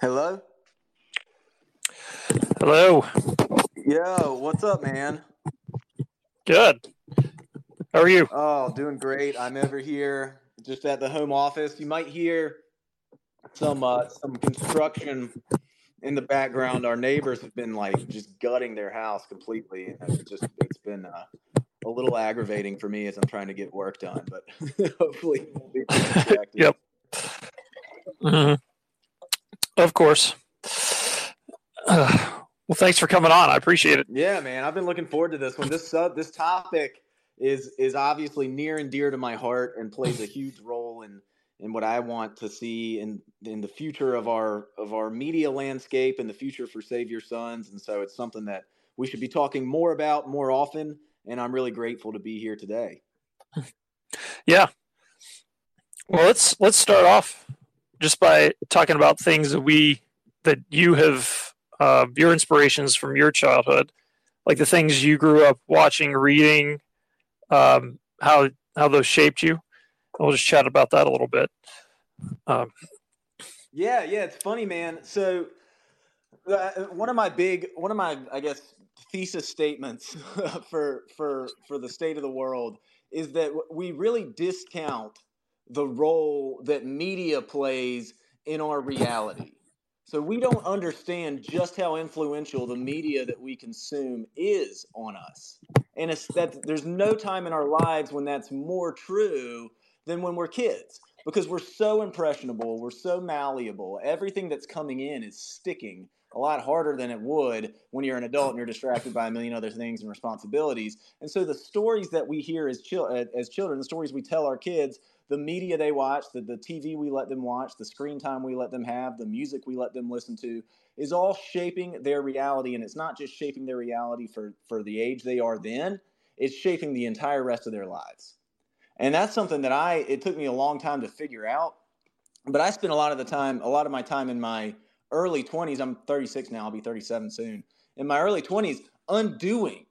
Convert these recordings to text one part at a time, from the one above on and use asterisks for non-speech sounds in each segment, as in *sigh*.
Hello? Hello. Yo, what's up, man? Good. How are you? Oh, doing great. I'm over here just at the home office. You might hear some uh, some construction in the background. Our neighbors have been like just gutting their house completely. And it's just it's been uh, a little aggravating for me as I'm trying to get work done, but *laughs* hopefully won't be. *laughs* Yep. hmm Of course. Uh, well, thanks for coming on. I appreciate it. Yeah, man, I've been looking forward to this one. This sub, this topic is is obviously near and dear to my heart and plays a *laughs* huge role in in what I want to see in in the future of our of our media landscape and the future for Save Your Sons. And so it's something that we should be talking more about more often. And I'm really grateful to be here today. *laughs* Yeah. Well, let's let's start off just by talking about things that we that you have uh, your inspirations from your childhood, like the things you grew up watching, reading, um, how how those shaped you. We'll just chat about that a little bit. Um, Yeah, yeah, it's funny, man. So uh, one of my big, one of my, I guess, thesis statements *laughs* for for for the state of the world is that we really discount the role that media plays in our reality. So we don't understand just how influential the media that we consume is on us. And it's that there's no time in our lives when that's more true than when we're kids because we're so impressionable, we're so malleable. Everything that's coming in is sticking a lot harder than it would when you're an adult and you're distracted by a million other things and responsibilities. And so the stories that we hear as, chil- as children, the stories we tell our kids, the media they watch, the, the TV we let them watch, the screen time we let them have, the music we let them listen to, is all shaping their reality. And it's not just shaping their reality for, for the age they are then, it's shaping the entire rest of their lives. And that's something that I, it took me a long time to figure out. But I spent a lot of the time, a lot of my time in my early 20s, I'm 36 now, I'll be 37 soon. In my early 20s, undoing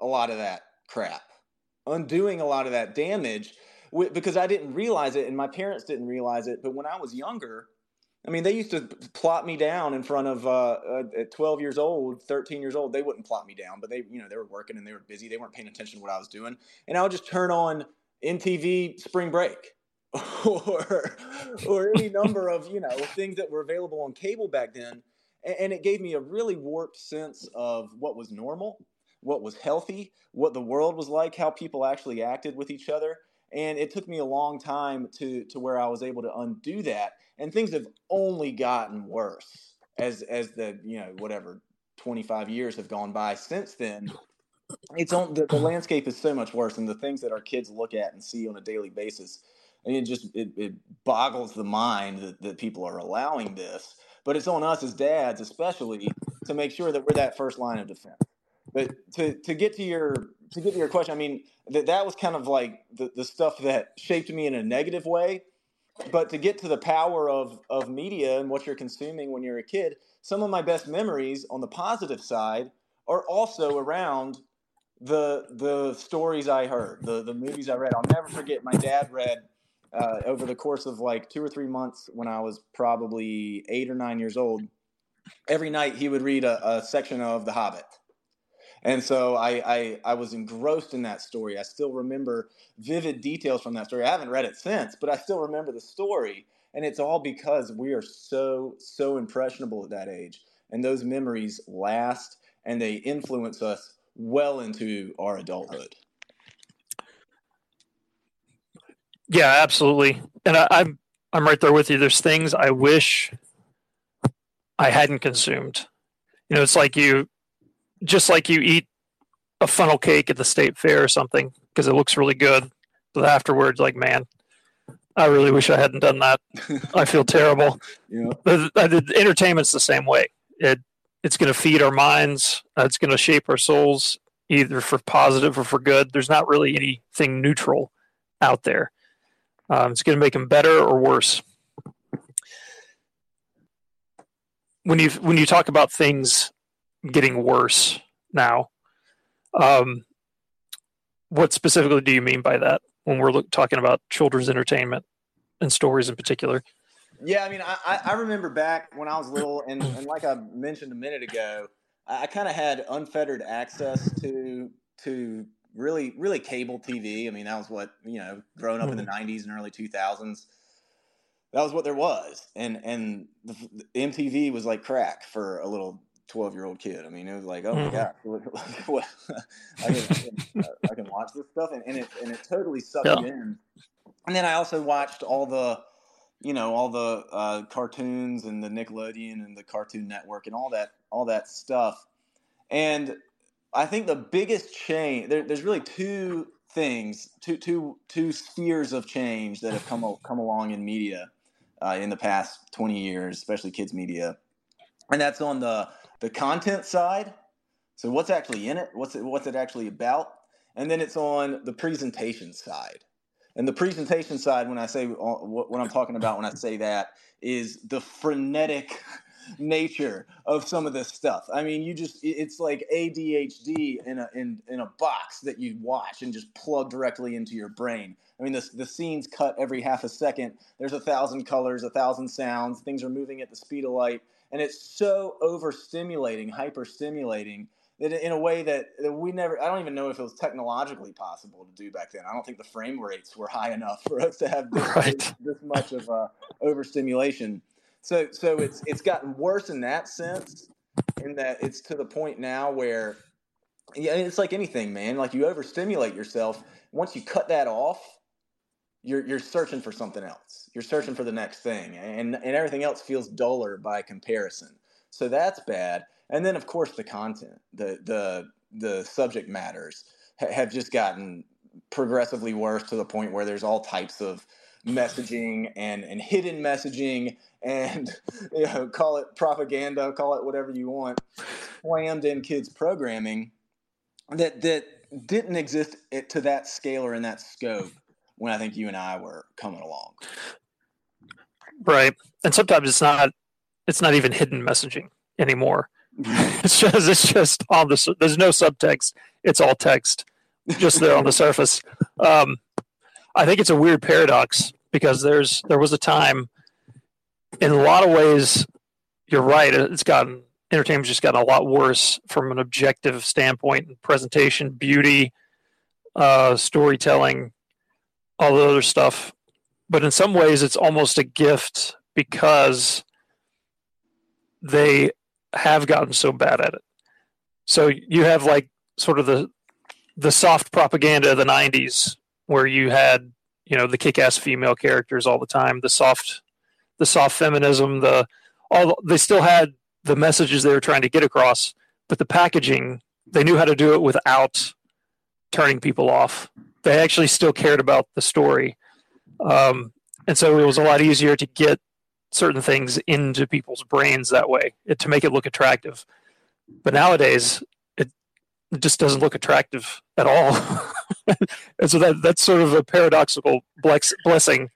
a lot of that crap, undoing a lot of that damage because I didn't realize it and my parents didn't realize it. But when I was younger, I mean, they used to plot me down in front of uh, uh, at 12 years old, 13 years old. They wouldn't plot me down, but they, you know, they were working and they were busy. They weren't paying attention to what I was doing, and I would just turn on MTV Spring Break *laughs* or or any number of you know things that were available on cable back then, and, and it gave me a really warped sense of what was normal, what was healthy, what the world was like, how people actually acted with each other, and it took me a long time to to where I was able to undo that, and things have only gotten worse as as the you know whatever 25 years have gone by since then. It's on the, the landscape is so much worse and the things that our kids look at and see on a daily basis I mean, it just it, it boggles the mind that, that people are allowing this. But it's on us as dads especially to make sure that we're that first line of defense but to, to get to your to get to your question i mean that that was kind of like the, the stuff that shaped me in a negative way but to get to the power of of media and what you're consuming when you're a kid some of my best memories on the positive side are also around the the stories I heard, the the movies I read. I'll never forget. My dad read uh, over the course of like two or three months when I was probably eight or nine years old. Every night he would read a, a section of The Hobbit, and so I, I I was engrossed in that story. I still remember vivid details from that story. I haven't read it since, but I still remember the story, and it's all because we are so so impressionable at that age, and those memories last and they influence us well into our adulthood. yeah, absolutely. And I, I'm I'm right there with you. There's things I wish I hadn't consumed. You know, it's like you just like you eat a funnel cake at the state fair or something because it looks really good. But afterwards, like, man, I really wish I hadn't done that. I feel *laughs* terrible. Yeah. The, entertainment's the same way. It it's going to feed our minds. Uh, it's going to shape our souls, either for positive or for good. There's not really anything neutral out there. Um, it's going to make them better or worse. When you when you talk about things getting worse now, um, what specifically do you mean by that? When we're look, talking about children's entertainment and stories in particular, Yeah, I mean, I, I remember back when I was little, and, and like I mentioned a minute ago, I, I kind of had unfettered access to to really really cable TV. I mean, that was what you know, growing up in the '90s mm-hmm. and early 2000s. That was what there was, and and the, the MTV was like crack for a little 12 year old kid. I mean, it was like, oh my mm-hmm. god, I, can, I, can, I, can, watch this stuff, and, and it and it totally sucked yeah. in. And then I also watched all the, you know, all the uh, cartoons and the Nickelodeon and the Cartoon Network and all that all that stuff. And I think the biggest change there, there's really two things, two two two spheres of change that have come come along in media uh, in the past 20 years, especially kids media, and that's on the the content side. So what's actually in it? What's it what's it actually about? And then it's on the presentation side. And the presentation side, when I say uh, what I'm talking about when I say that, is the frenetic *laughs* nature of some of this stuff. I mean, you just it's like ADHD in a in in a box that you watch and just plug directly into your brain. I mean, the the scenes cut every half a second. There's a thousand colors, a thousand sounds. Things are moving at the speed of light, and it's so overstimulating, hyperstimulating that in a way that, that we never. I don't even know if it was technologically possible to do back then. I don't think the frame rates were high enough for us to have this, right. this, this much of uh, overstimulation. So so it's it's gotten worse in that sense, in that it's to the point now where yeah, it's like anything, man. Like you overstimulate yourself. Once you cut that off, you're you're searching for something else. You're searching for the next thing, and and everything else feels duller by comparison. So that's bad. And then of course the content, the the the subject matters ha- have just gotten progressively worse to the point where there's all types of messaging and and hidden messaging and *laughs* you know call it propaganda call it whatever you want slammed in kids programming that that didn't exist to that scale or in that scope when i think you and i were coming along. Right. And sometimes it's not it's not even hidden messaging anymore. *laughs* It's just it's just on the there's no subtext. It's all text just there on the *laughs* surface. Um, i think it's a weird paradox because there's there was a time in a lot of ways, you're right. It's gotten entertainment's just gotten a lot worse from an objective standpoint, and presentation, beauty, uh, storytelling, all the other stuff. But in some ways, it's almost a gift because they have gotten so bad at it. So you have like sort of the the soft propaganda of the '90s, where you had you know the kick-ass female characters all the time, the soft the soft feminism, the all they still had the messages they were trying to get across, but the packaging they knew how to do it without turning people off. They actually still cared about the story, um, and so it was a lot easier to get certain things into people's brains that way it, to make it look attractive. But nowadays, it, it just doesn't look attractive at all. *laughs* and so that that's sort of a paradoxical blessing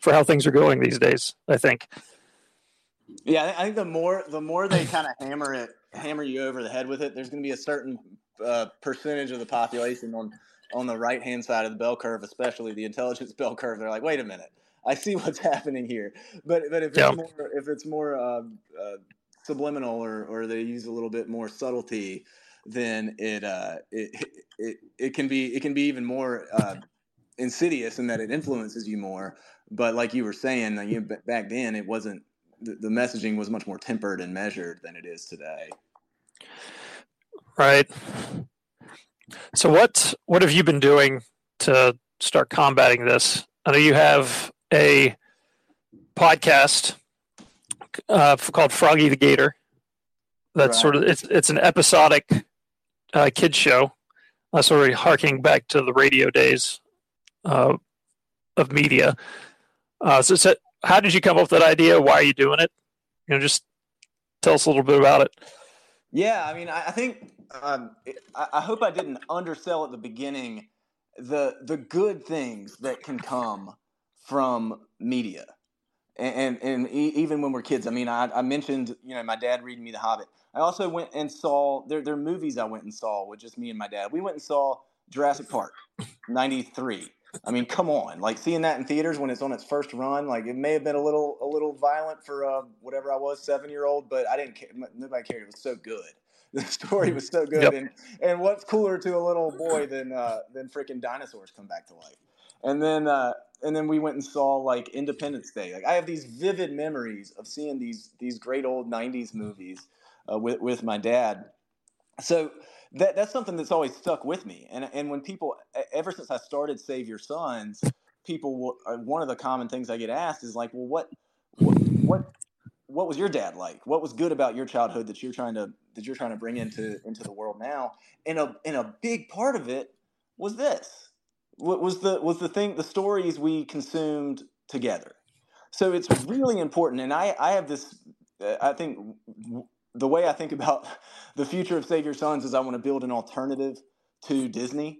for how things are going these days. I think. Yeah, I think the more the more they kind of hammer it, hammer you over the head with it, there's going to be a certain uh, percentage of the population on on the right hand side of the bell curve, especially the intelligence *laughs* bell curve. They're like, wait a minute, I see *laughs* what's happening here. But but if it's more if it's more uh, uh, subliminal or or they use a little bit more subtlety, then it uh, it, it it can be it can be even more uh, insidious in that it influences you more. But like you were saying, you know, back then it wasn't the, the messaging was much more tempered and measured than it is today. Right. So what what have you been doing to start combating this? I know you have a podcast uh, called Froggy the Gator. That's right. sort of it's it's an episodic uh, kids show, uh, sort of harking back to the radio days uh, of media. Uh, so, so, how did you come up with that idea? Why are you doing it? You know, just tell us a little bit about it. Yeah, I mean, I, I think um, I hope I didn't undersell at the beginning the the good things that can come from media, and and, and even when we're kids. I mean, I, I mentioned you know my dad reading me The Hobbit. I also went and saw there there are movies I went and saw with just me and my dad. We went and saw Jurassic Park, '93 I mean, come on! Like seeing that in theaters when it's on its first run, like it may have been a little a little violent for uh, whatever I was seven year old, but I didn't care. Nobody cared. It was so good. *laughs* The story was so good, yep. and and what's cooler to a little boy than uh, than freaking dinosaurs come back to life? And then uh, and then we went and saw like Independence Day. Like I have these vivid memories of seeing these these great old '90s movies uh, with with my dad. So that that's something that's always stuck with me. And and when people, ever since I started Save Your Sons, people will, uh, one of the common things I get asked is like, well, what what what was your dad like? What was good about your childhood that you're trying to that you're trying to bring into into the world now? And a and a big part of it was this. What was the was the thing the stories we consumed together. So it's really important. And I I have this I think the way I think about *laughs* the future of Save Your Sons is I want to build an alternative to Disney.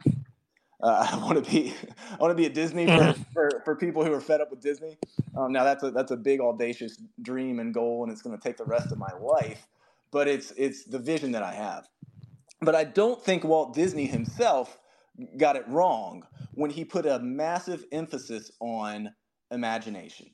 Uh, *laughs* I want to be I want to be a Disney for, mm-hmm. for, for, people who are fed up with Disney. Um, now that's a that's a big audacious dream and goal, and it's going to take the rest of my life. But it's it's the vision that I have. But I don't think Walt Disney himself got it wrong when he put a massive emphasis on imagination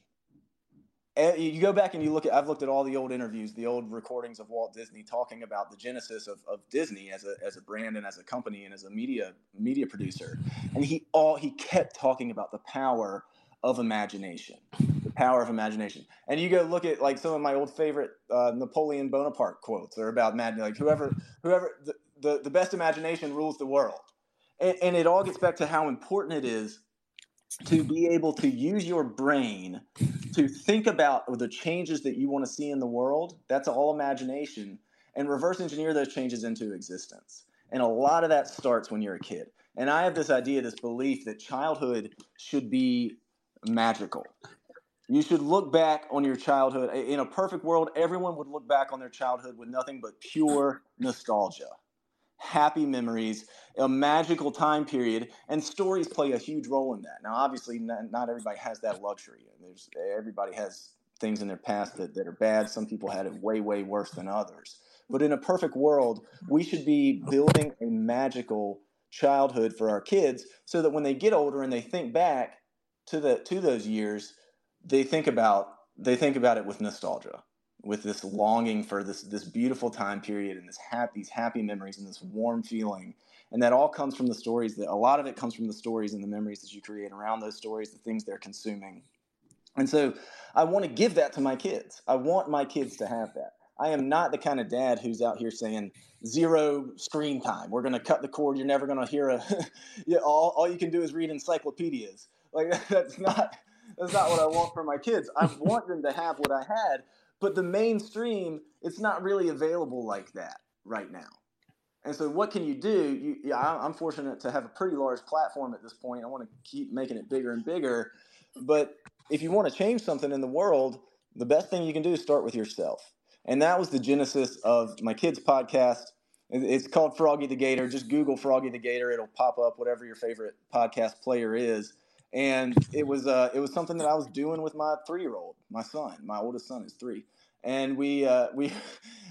you go back and you look at i've looked at all the old interviews the old recordings of walt disney talking about the genesis of, of disney as a, as a brand and as a company and as a media media producer. And he all he kept talking about the power of imagination the power of imagination. And you go look at like some of my old favorite uh, napoleon bonaparte quotes are about mad like whoever whoever the, the, the best imagination rules the world. And, and it all gets back to how important it is to be able to use your brain to think about the changes that you want to see in the world. That's all imagination, and reverse engineer those changes into existence. And a lot of that starts when you're a kid. And I have this idea, this belief that childhood should be magical. You should look back on your childhood. In a perfect world, everyone would look back on their childhood with nothing but pure nostalgia happy memories, a magical time period, and stories play a huge role in that. Now, obviously, not, not everybody has that luxury. There's everybody has things in their past that, that are bad. Some people had it way, way worse than others. But in a perfect world, we should be building a magical childhood for our kids so that when they get older and they think back to the to those years, they think about they think about it with nostalgia with this longing for this this beautiful time period and this happy, these happy memories and this warm feeling. And that all comes from the stories that a lot of it comes from the stories and the memories that you create around those stories the things they're consuming. And so i want to give that to my kids. I want my kids to have that. I am not the kind of dad who's out here saying zero screen time. We're going to cut the cord. You're never going to hear a *laughs* yeah, all, all you can do is read encyclopedias. Like *laughs* that's not that's not what i want for my kids. I want them to have what i had but the mainstream, it's not really available like that right now. And so, what can you do? You, yeah, I'm fortunate to have a pretty large platform at this point. I want to keep making it bigger and bigger. But if you want to change something in the world, the best thing you can do is start with yourself. And that was the genesis of my kids' podcast. It's called Froggy the Gator. Just Google Froggy the Gator; it'll pop up. Whatever your favorite podcast player is, and it was uh, it was something that I was doing with my three year old, my son. My oldest son is three, and we uh, *laughs* we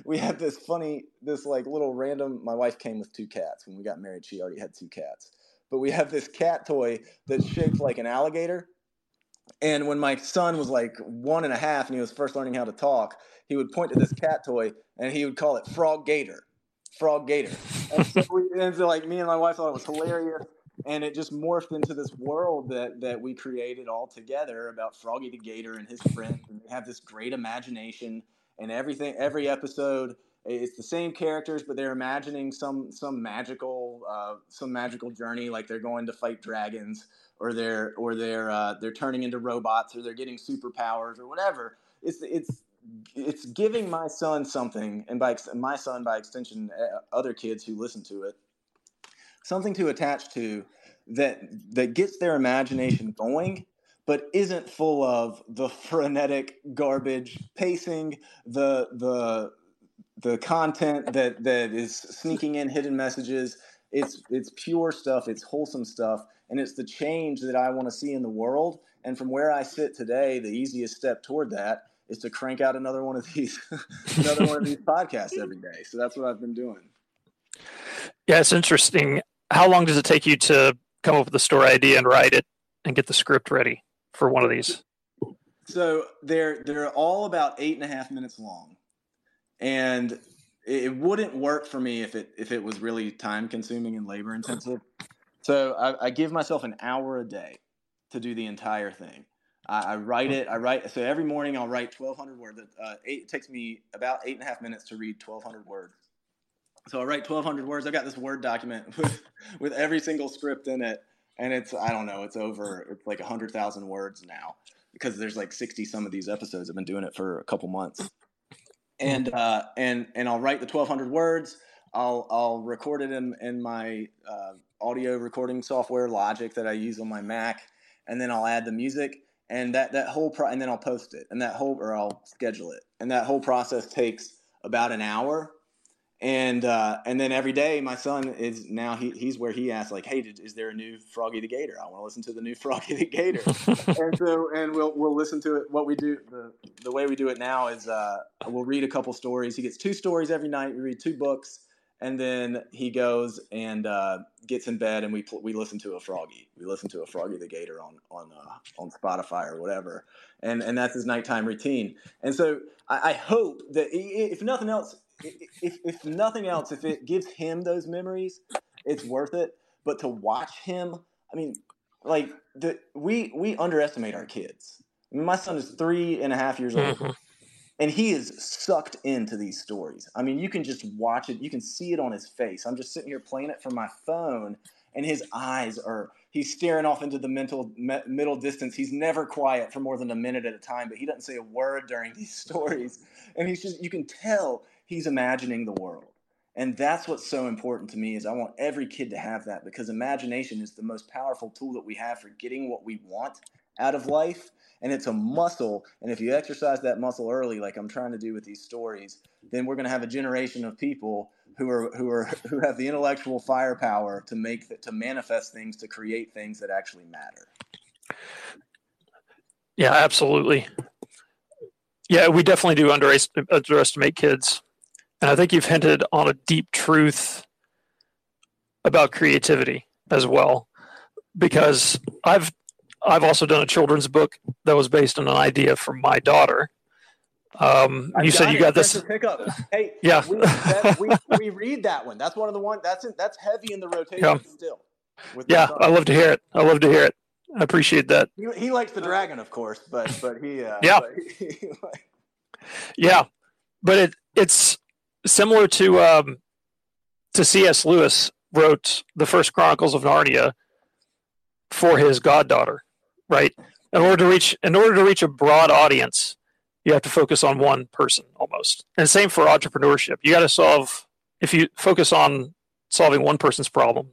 we had this funny this like little random. My wife came with two cats when we got married. She already had two cats, but we have this cat toy that's shaped like an alligator. And when my son was like one and a half and he was first learning how to talk, he would point to this cat toy and he would call it Frog Gator. Frog Gator. And so, we, and so like me and my wife thought it was hilarious and it just morphed into this world that that we created all together about Froggy the Gator and his friends. And they have this great imagination, and everything. Every episode, it's the same characters, but they're imagining some some magical uh, some magical journey, like they're going to fight dragons, or they're or they're uh, they're turning into robots, or they're getting superpowers, or whatever. It's it's it's giving my son something, and by my son by extension, uh, other kids who listen to it something to attach to that that gets their imagination going but isn't full of the frenetic garbage pacing the the the content that that is sneaking in hidden messages. It's it's pure stuff. It's wholesome stuff. And it's the change that i want to see in the world. And from where i sit today the easiest step toward that is to crank out another one of these *laughs* another one of these podcasts every day. So that's what i've been doing. Yeah, it's interesting. How long does it take you to come up with a story idea and write it? and get the script ready for one of these? So they're they're all about eight and a half minutes long, and it wouldn't work for me if it if it was really time consuming and labor intensive. So I, I give myself an hour a day to do the entire thing. I, I write it. I write so every morning I'll write twelve hundred words. Uh, eight, it takes me about eight and a half minutes to read twelve hundred words. So I write 1,200 words. I've got this Word document *laughs* with, with every single script in it, and it's I don't know, it's over, it's like 100,000 words now because there's like 60 some of these episodes. I've been doing it for a couple months, and uh, and and I'll write the 1,200 words. I'll I'll record it in in my uh, audio recording software Logic that I use on my Mac, and then I'll add the music. And that that whole pro- and then I'll post it. And that whole or I'll schedule it. And that whole process takes about an hour and uh, and then every day my son is now he, he's where he asks like hey did, is there a new froggy the gator? I want to listen to the new *laughs* froggy the gator. *laughs* And so and we'll we'll listen to it. What we do the, the way we do it now is uh, we'll read a couple stories. He gets two stories every night. We read two books and then he goes and uh, gets in bed and we we listen to a froggy. We listen to a froggy the gator on on uh, on spotify or whatever. And and that's his nighttime routine. And so I, I hope that if nothing else if, if nothing else, if it gives him those memories, it's worth it. But to watch him, I mean, like the, we we underestimate our kids. My son is three and a half years old, mm-hmm. and he is sucked into these stories. I mean, you can just watch it. You can see it on his face. I'm just sitting here playing it from my phone, and his eyes are he's staring off into the mental me, middle distance. He's never quiet for more than a minute at a time, but he doesn't say a word during these *laughs* stories. And he's just you can tell he's imagining the world. And that's what's so important to me is I want every kid to have that because imagination is the most powerful tool that we have for getting what we want out of life and it's a muscle and if you exercise that muscle early like I'm trying to do with these stories then we're going to have a generation of people who are who are *laughs* who have the intellectual firepower to make to manifest things to create things that actually matter. Yeah, absolutely. Yeah, we definitely do underestimate kids and I think you've hinted on a deep truth about creativity as well, because I've I've also done a children's book that was based on an idea from my daughter. Um, you said you got this. Pickup. Hey, yeah, we, that, we, we, read that one. That's one of the one. That's that's heavy in the rotation yeah. still. Yeah, I love to hear it. I love to hear it. I appreciate that. He, he likes the dragon, of course, but but he uh, yeah but he, *laughs* yeah, but it it's similar to um, to C.S. Lewis wrote the first Chronicles of Narnia for his goddaughter, right? In order to reach in order to reach a broad audience, you have to focus on one person almost. And same for entrepreneurship. You got to solve if you focus on solving one person's problem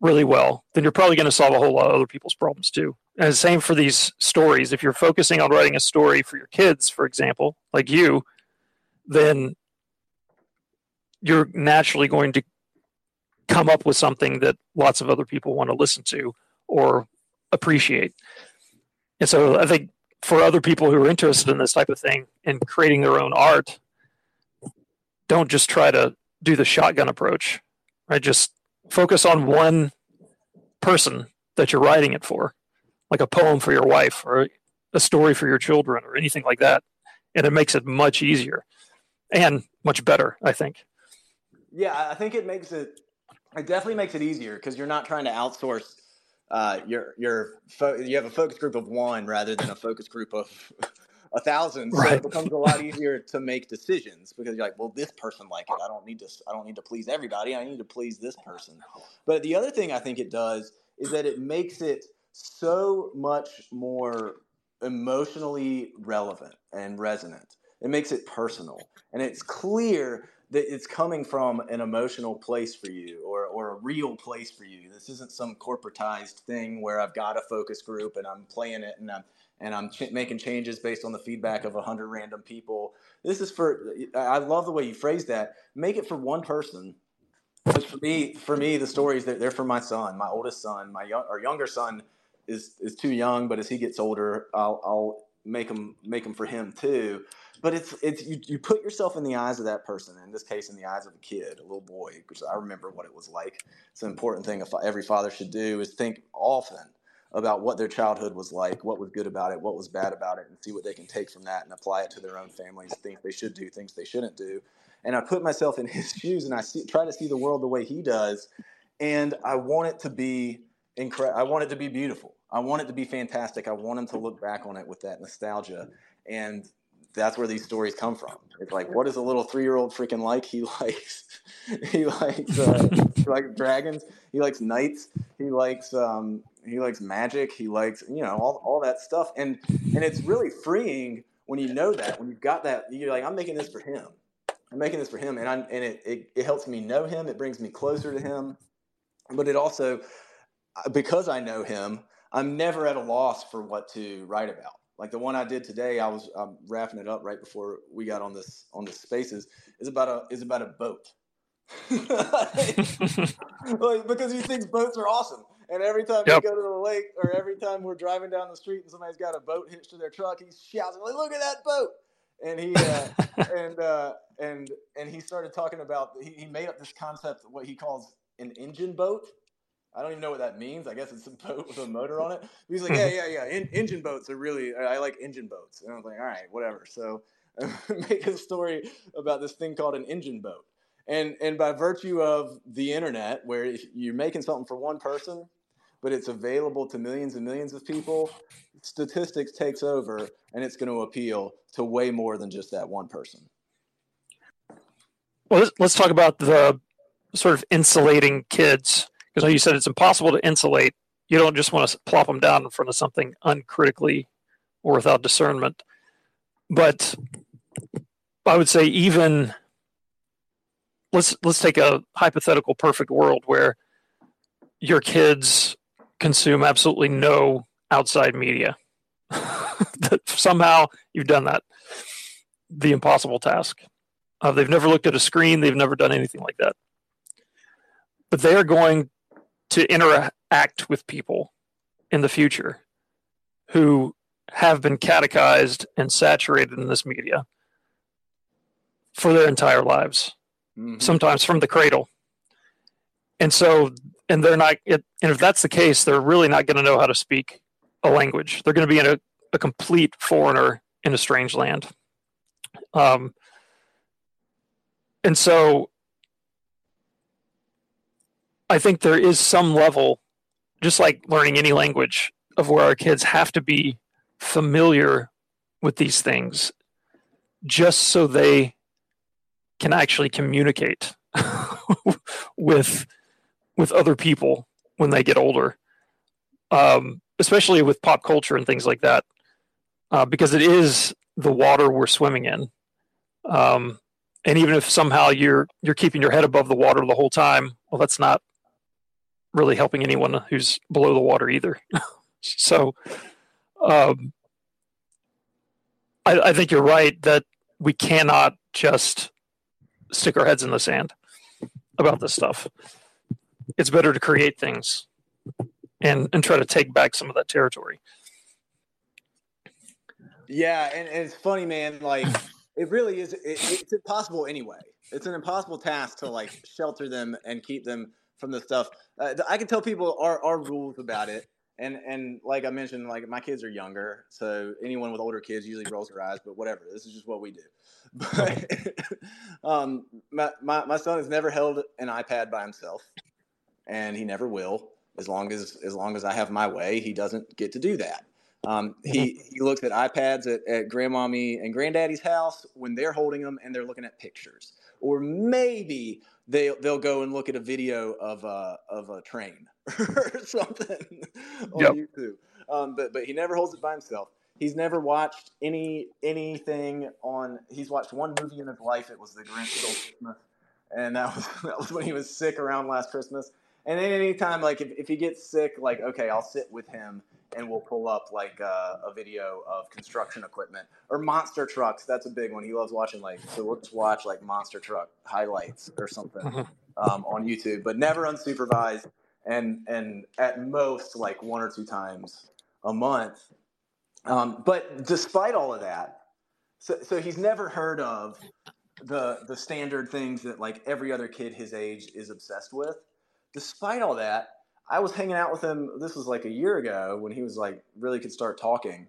really well, then you're probably going to solve a whole lot of other people's problems too. And same for these stories. If you're focusing on writing a story for your kids, for example, like you, then you're naturally going to come up with something that lots of other people want to listen to or appreciate. And so I think for other people who are interested in this type of thing and creating their own art, don't just try to do the shotgun approach, right? Just focus on one person that you're writing it for, like a poem for your wife or a story for your children or anything like that. And it makes it much easier and much better, I think. Yeah, I think it makes it. It definitely makes it easier because you're not trying to outsource. Uh, your your fo- you have a focus group of one rather than a focus group of *laughs* a thousand. So right. it becomes a lot *laughs* easier to make decisions because you're like, well, this person like it. I don't need to. I don't need to please everybody. I need to please this person. But the other thing I think it does is that it makes it so much more emotionally relevant and resonant. It makes it personal, and it's clear it's coming from an emotional place for you or, or a real place for you. This isn't some corporatized thing where I've got a focus group and I'm playing it and I'm and I'm ch- making changes based on the feedback of a hundred random people. This is for. I love the way you phrase that. Make it for one person. But for me, for me, the stories they're, they're for my son, my oldest son, my young, younger son is is too young, but as he gets older, I'll, I'll make them make them for him too but it's it's you, you put yourself in the eyes of that person in this case in the eyes of a kid a little boy because i remember what it was like it's an important thing every father should do is think often about what their childhood was like, what was good about it, what was bad about it, and see what they can take from that and apply it to their own families, things they should do, things they shouldn't do. And I put myself in *laughs* his shoes and I see, try to see the world the way he does. And I want it to be incredible. I want it to be beautiful. I want it to be fantastic. I want him to look back on it with that nostalgia. And that's where these stories come from. It's like, what is a little three year old freaking like? He *laughs* likes, he likes, uh, he *laughs* likes dragons. He likes knights. He likes, um, he likes magic. He likes, you know, all, all that stuff. And, and it's really freeing when you know that, when you've got that, you're like, I'm making this for him. I'm making this for him. And I, and it, it, it helps me know him. It brings me closer to him. But it also, because I know him, I'm never at a loss for what to write about like the one I did today, I was um, wrapping it up right before we got on this on the spaces. is about a is about a boat. *laughs* like, because he thinks boats are awesome, and every time yep. we go to the lake or every time we're driving down the street and somebody's got a boat hitched to their truck, he shouts like, "Look at that boat!" And he uh, *laughs* and uh, and and he started talking about he, he made up this concept what he calls an engine boat I don't even know what that means. I guess it's a boat with a *laughs* motor on it. He's like, *laughs* yeah, yeah, yeah. In, engine boats are really. I like engine boats. And I was like, all right, whatever. So *laughs* make a story about this thing called an engine boat. And and by virtue of the internet, where you're making something for one person, but it's available to millions and millions of people, statistics takes over, and it's going to appeal to way more than just that one person. Well, let's, let's talk about the sort of insulating kids because you said it's impossible to insulate. You don't just want to plop them down in front of something uncritically or without discernment. But I would say even let's let's take a hypothetical perfect world where your kids consume absolutely no outside media. *laughs* that Somehow you've done that. The impossible task. Uh, they've never looked at a screen. They've never done anything like that. But they are going to interact with people in the future who have been catechized and saturated in this media for their entire lives, mm-hmm. sometimes from the cradle. And so, and they're not, it, and if that's the case, they're really not going to know how to speak a language. They're going to be in a, a complete foreigner in a strange land. Um, and so I think there is some level, just like learning any language, of where our kids have to be familiar with these things just so they can actually communicate *laughs* with with other people when they get older. Um, especially with pop culture and things like that uh, because it is the water we're swimming in. Um, and even if somehow you're you're keeping your head above the water the whole time well that's not really helping anyone who's below the water either. *laughs* so, um, I, I think you're right that we cannot just stick our heads in the sand about this stuff. It's better to create things and and try to take back some of that territory. Yeah, and, and it's funny, man. Like it really is. It, it's impossible anyway. It's an impossible task to like shelter them and keep them from the stuff. Uh, I can tell people our, our rules about it. And, and like I mentioned, like my kids are younger, so anyone with older kids usually rolls their eyes. But whatever, this is just what we do. *laughs* But *laughs* um, my, my my son has never held an iPad by himself, and he never will. As long as as long as I have my way, he doesn't get to do that. Um, he he looks at iPads at, at grandmommy and granddaddy's house when they're holding them and they're looking at pictures, or maybe they they'll go and look at a video of a of a train *laughs* or something on yep. YouTube. Um, but but he never holds it by himself. He's never watched any anything on. He's watched one movie in his life. It was The Grinch Stole Christmas, and that was *laughs* that was when he was sick around last Christmas. And then anytime like if, if he gets sick, like okay, I'll sit with him and we'll pull up like uh, a video of construction equipment or monster trucks. That's a big one. He loves watching like so we'll just watch like monster truck highlights or something *laughs* um, on YouTube, but never unsupervised and and at most like one or two times a month. Um, but despite all of that, so so he's never heard of the the standard things that like every other kid his age is obsessed with. Despite all that, I was hanging out with him. This was like a year ago when he was like really could start talking,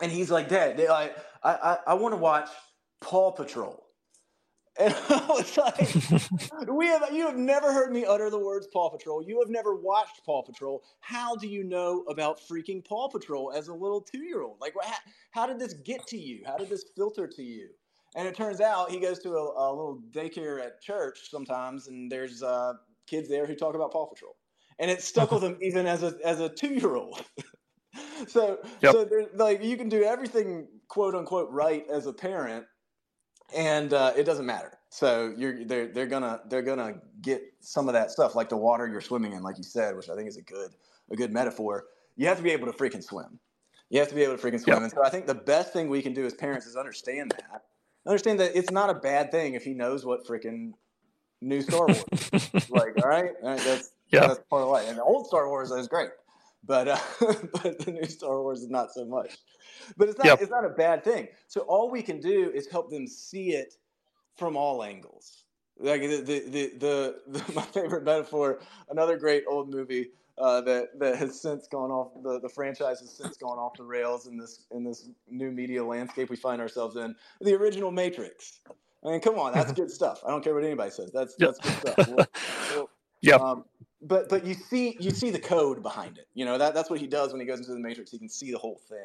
and he's like, "Dad, they, I I I want to watch Paw Patrol." *laughs* And I was like, *laughs* "We have you have never heard me utter the words Paw Patrol. You have never watched Paw Patrol. How do you know about freaking Paw Patrol as a little two year old? Like, how, how did this get to you? How did this filter to you?" And it turns out he goes to a, a little daycare at church sometimes, and there's uh, kids there who talk about Paw Patrol and it stuck with *laughs* him even as a as a two year old. *laughs* so yep. so like you can do everything quote unquote right as a parent, and uh, it doesn't matter. So you're they're they're gonna they're gonna get some of that stuff like the water you're swimming in, like you said, which I think is a good a good metaphor. You have to be able to freaking swim. You have to be able to freaking swim. Yep. And so I think the best thing we can do as parents is understand that. Understand that it's not a bad thing if he knows what freaking new Star Wars. *laughs* like, all right, all right that's yeah, that's part of life. And the old Star Wars is great, but uh, *laughs* but the new Star Wars is not so much. But it's not yep. it's not a bad thing. So all we can do is help them see it from all angles. Like the the the, the, *laughs* the my favorite metaphor, another great old movie uh, that that has since gone off the, the franchise has since gone off the rails in this in this new media landscape we find ourselves in. The original Matrix. I mean, come on, that's *laughs* good stuff. I don't care what anybody says. That's that's good stuff. We'll, we'll, yeah. Um, but but you see you see the code behind it. You know that that's what he does when he goes into the matrix. He can see the whole thing.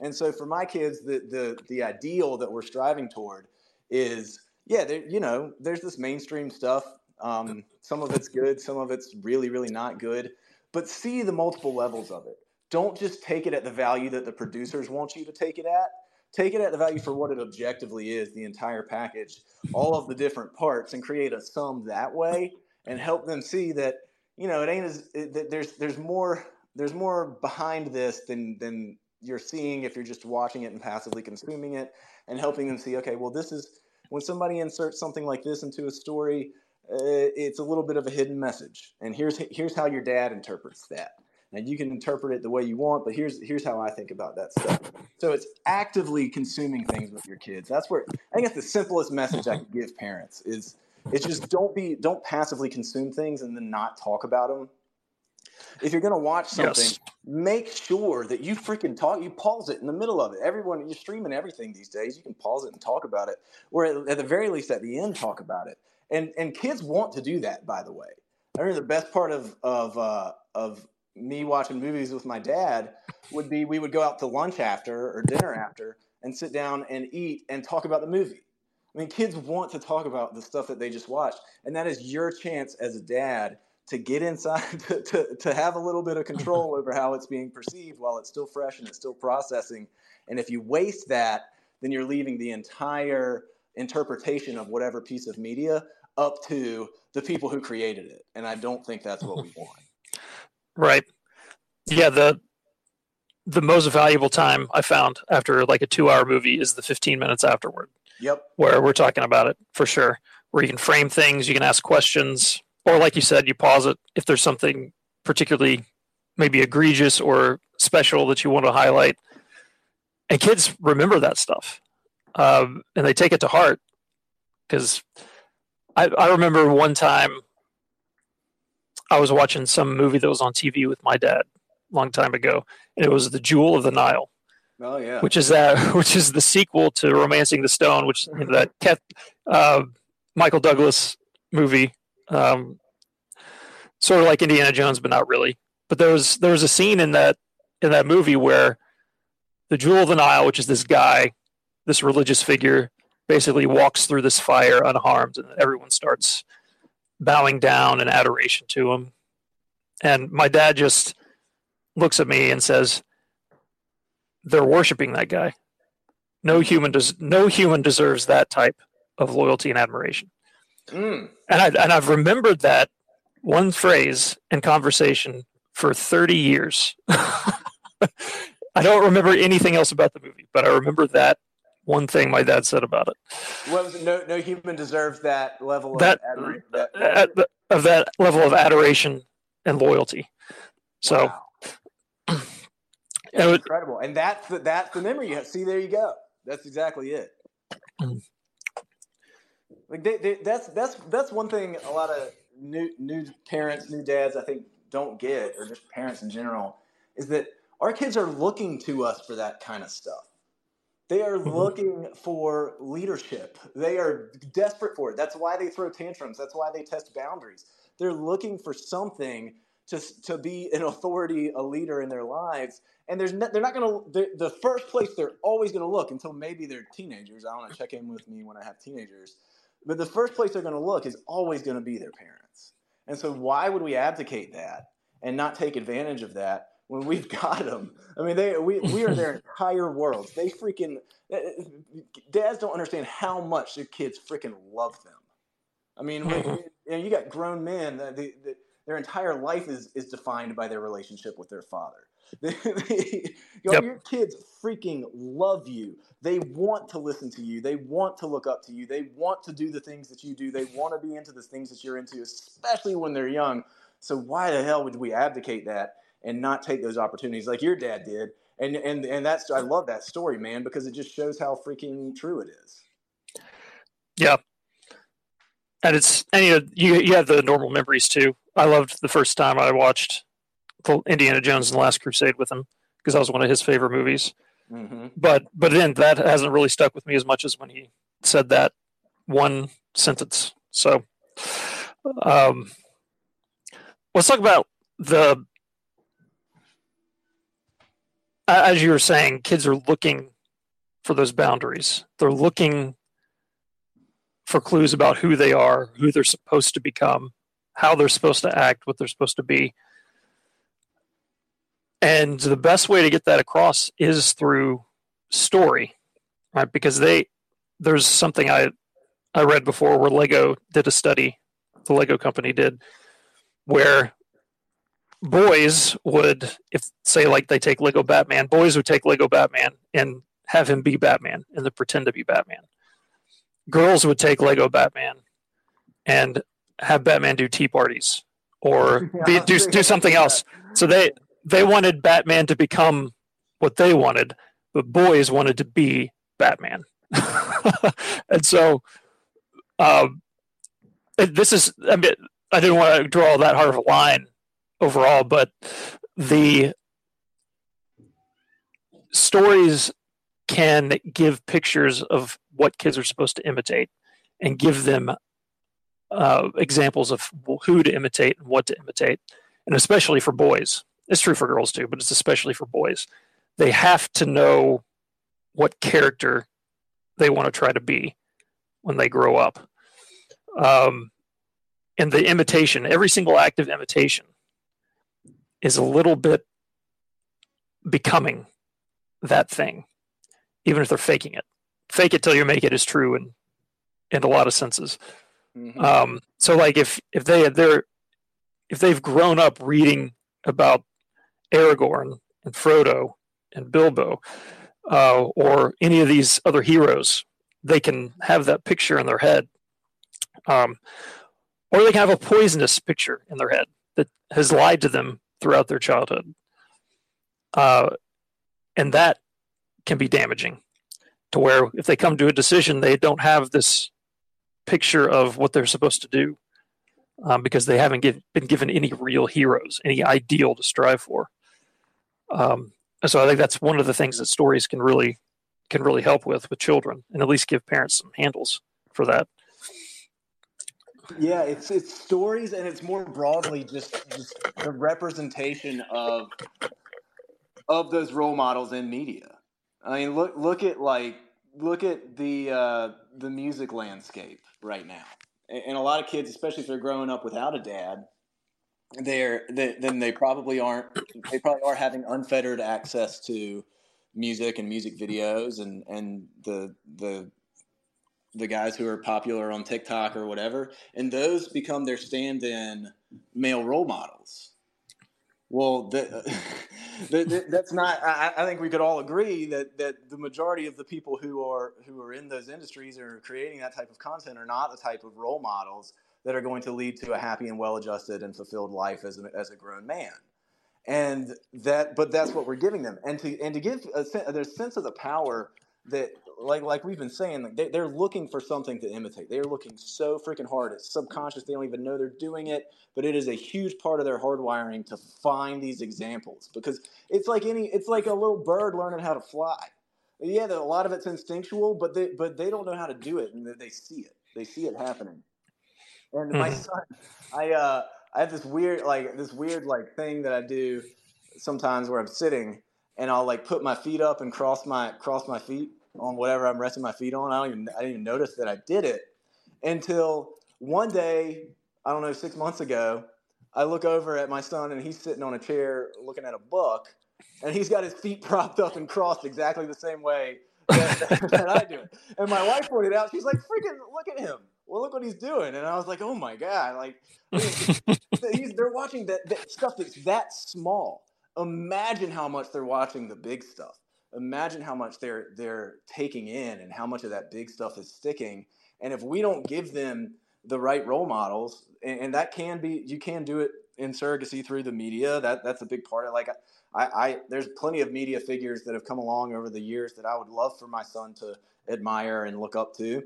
And so for my kids, the the the ideal that we're striving toward is yeah, there, you know, there's this mainstream stuff. Um, some of it's good, some of it's really really not good. But see the multiple levels of it. Don't just take it at the value that the producers want you to take it at. Take it at the value for what it objectively is, the entire package, all of the different parts, and create a sum that way, and help them see that you know, it ain't as it, there's there's more there's more behind this than than you're seeing if you're just watching it and passively consuming it and helping them see okay well this is when somebody inserts something like this into a story uh, it's a little bit of a hidden message. And here's here's how your dad interprets that. And you can interpret it the way you want but here's here's how i think about that stuff. So it's actively consuming things with your kids. That's where i think that's the simplest message i can give parents is it's just don't be don't passively consume things and then not talk about them. If you're going to watch something, yes. make sure that you freaking talk. You pause it in the middle of it. Everyone, you're streaming everything these days. You can pause it and talk about it, or at, at the very least, at the end, talk about it. And and kids want to do that. By the way, I mean the best part of of uh, of me watching movies with my dad would be we would go out to lunch after or dinner after and sit down and eat and talk about the movie I mean, kids want to talk about the stuff that they just watched, and that is your chance as a dad to get inside *laughs* to, to, to have a little bit of control *laughs* over how it's being perceived while it's still fresh and it's still processing. And if you waste that, then you're leaving the entire interpretation of whatever piece of media up to the people who created it. And I don't think that's what we *laughs* want. Right. Yeah, the the most valuable time I found after like a two hour movie is the 15 minutes afterward. Yep. Where we're talking about it for sure. Where you can frame things, you can ask questions, or like you said, you pause it if there's something particularly maybe egregious or special that you want to highlight. And kids remember that stuff, um, and they take it to heart. Because I, I remember one time I was watching some movie that was on TV with my dad a long time ago, and it was The Jewel of the Nile. Oh yeah. Which is that? *laughs* Which is the sequel to *Romancing the Stone*, which you know, that uh, Michael Douglas movie, um, sort of like Indiana Jones, but not really. But there was there was a scene in that in that movie where the Jewel of the Nile, which is this guy, this religious figure, basically walks through this fire unharmed, and everyone starts bowing down in adoration to him. And my dad just looks at me and says, they're worshiping that guy. No human does no human deserves that type of loyalty and admiration. Mm. And I and I've remembered that one phrase in conversation for 30 years. *laughs* I don't remember anything else about the movie, but I remember that one thing my dad said about it. What was it? No, no human deserves that level that, of adoration. That, that, of that level of adoration and loyalty. So wow. It's incredible, and that's the, that's the memory you have. See, there you go. That's exactly it. Like they, they, that's that's that's one thing. A lot of new new parents, new dads, I think don't get, or just parents in general, is that our kids are looking to us for that kind of stuff. They are mm-hmm. looking for leadership. They are desperate for it. That's why they throw tantrums. That's why they test boundaries. They're looking for something to, to be an authority, a leader in their lives. And there's no, they're not going to, the first place they're always going to look until maybe they're teenagers. I want to check in with me when I have teenagers. But the first place they're going to look is always going to be their parents. And so why would we abdicate that and not take advantage of that when we've *laughs* got them? I mean, they we, we are their *laughs* entire worlds. They freaking eh, eh, dads don't understand how much their kids freaking love them. I mean, *laughs* you, know, you got grown men that they, they, their entire life is is defined by their relationship with their father. *laughs* They, they, yep. Your kids freaking love you. They want to listen to you. They want to look up to you. They want to do the things that you do. They want to be into the things that you're into, especially when they're young. So why the hell would we abdicate that and not take those opportunities like your dad did? And and and that's I love that story, man, because it just shows how freaking true it is. Yeah, and it's and you know, you you have the normal memories too. I loved the first time I watched Indiana Jones and the Last Crusade with him because that was one of his favorite movies. Mm-hmm. But but then that hasn't really stuck with me as much as when he said that one sentence. So, um, let's talk about the as you were saying, kids are looking for those boundaries. They're looking for clues about who they are, who they're supposed to become, how they're supposed to act, what they're supposed to be. And the best way to get that across is through story, right? Because they there's something I I read before where Lego did a study, the Lego company did, where boys would, if say like they take Lego Batman, boys would take Lego Batman and have him be Batman and then pretend to be Batman girls would take Lego Batman and have Batman do tea parties or be, do do something else. So they they wanted Batman to become what they wanted, but boys wanted to be Batman. *laughs* and so, um, this is I mean I didn't want to draw that hard of a line overall, but the stories can give pictures of what kids are supposed to imitate and give them uh, examples of who to imitate and what to imitate. And especially for boys, it's true for girls too, but it's especially for boys. They have to know what character they want to try to be when they grow up. Um, and the imitation, every single act of imitation is a little bit becoming that thing even if they're faking it. Fake it till you make it is true in in a lot of senses. Mm-hmm. Um, so like if if they they're if they've grown up reading about Aragorn and Frodo and Bilbo uh, or any of these other heroes, they can have that picture in their head. Um, or they can have a poisonous picture in their head that has lied to them throughout their childhood. Uh, and that can be damaging to where if they come to a decision, they don't have this picture of what they're supposed to do um, because they haven't give, been given any real heroes, any ideal to strive for. Um, so I think that's one of the things that stories can really can really help with with children, and at least give parents some handles for that. Yeah, it's it's stories, and it's more broadly just just the representation of of those role models in media. I mean, look look at like look at the uh, the music landscape right now, and a lot of kids, especially if they're growing up without a dad, they're they, then they probably aren't they probably are having unfettered access to music and music videos and and the the the guys who are popular on TikTok or whatever, and those become their stand-in male role models. Well, the, *laughs* the, that's not. I, I, think we could all agree that that the majority of the people who are who are in those industries or creating that type of content are not the type of role models that are going to lead to a happy and well-adjusted and fulfilled life as a, as a grown man. And that, but that's what we're giving them, and to and to give a, a sense of the power that like like we've been saying, they, they're looking for something to imitate. They're looking so freaking hard. It's subconscious. They don't even know they're doing it, but it is a huge part of their hardwiring to find these examples because it's like any, it's like a little bird learning how to fly. Yeah, a lot of it's instinctual, but they but they don't know how to do it, and they see it. They see it happening. And my mm-hmm. son, I uh, I have this weird like this weird like thing that I do sometimes where I'm sitting and I'll like put my feet up and cross my cross my feet on whatever I'm resting my feet on. I don't even I didn't even notice that I did it until one day, I don't know, six months ago, I look over at my son and he's sitting on a chair looking at a book and he's got his feet *laughs* propped up and crossed exactly the same way that, *laughs* that I do it. And my wife pointed out, she's like, freaking look at him. Well, look what he's doing. And I was like, oh my God. Like, *laughs* he's, they're watching that, that stuff that's that small imagine how much they're watching the big stuff. Imagine how much they're they're taking in and how much of that big stuff is sticking. And if we don't give them the right role models, and, and that can be you can do it in surrogacy through the media. That that's a big part of like I, I there's plenty of media figures that have come along over the years that I would love for my son to admire and look up to.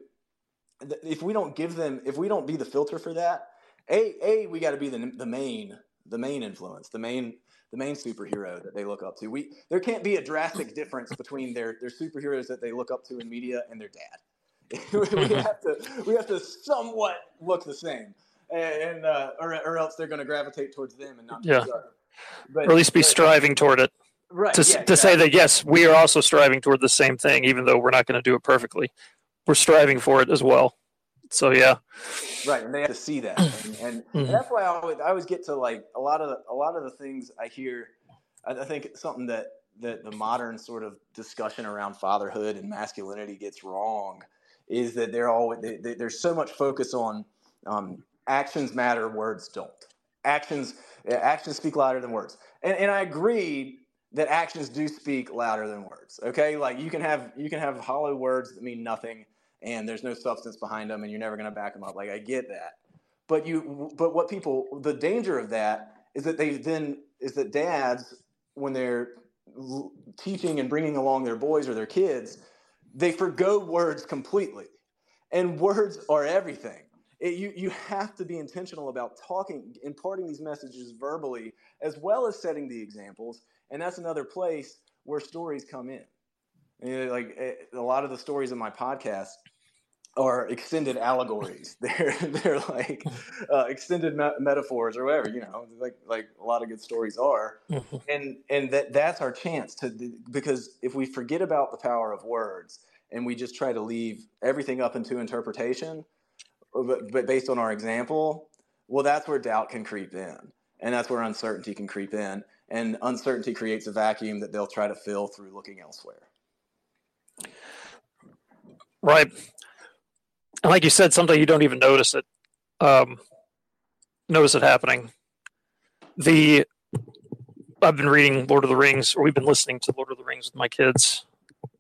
If we don't give them, if we don't be the filter for that, a a we got to be the the main the main influence, the main the main superhero that they look up to. We there can't be a drastic difference between their their superheroes that they look up to in media and their dad. *laughs* we have to we have to somewhat look the same, and uh, or or else they're going to gravitate towards them and not yeah, but, or at least be but, striving toward it. Right. To, yeah, to exactly. say that yes, we are also striving toward the same thing, even though we're not going to do it perfectly. We're striving for it as well. So yeah, right, and they have to see that, *clears throat* and, and, mm-hmm. and that's why I always, I always get to like a lot of the, a lot of the things I hear. I, I think something that that the modern sort of discussion around fatherhood and masculinity gets wrong is that they're all they, they, there's so much focus on um, actions matter, words don't. Actions actions speak louder than words, and and I agree that actions do speak louder than words. Okay, like you can have you can have hollow words that mean nothing and there's no substance behind them and you're never going to back them up. Like i get that. But you but what people the danger of that is that they then is that dads when they're teaching and bringing along their boys or their kids they forgo words completely. And words are everything. It, you, you have to be intentional about talking imparting these messages verbally as well as setting the examples. And that's another place where stories come in. And like eh, a lot of the stories in my podcast or extended allegories. *laughs* they're they're like uh, extended me- metaphors or whatever, you know, like like a lot of good stories are. Mm-hmm. And and that that's our chance to because if we forget about the power of words and we just try to leave everything up into interpretation, uh, but, but based on our example, well, that's where doubt can creep in, and that's where uncertainty can creep in, and uncertainty creates a vacuum that they'll try to fill through looking elsewhere. Right and like you said, sometimes you don't even notice it, um, notice it happening. The I've been reading Lord of the Rings, or we've been listening to Lord of the Rings with my kids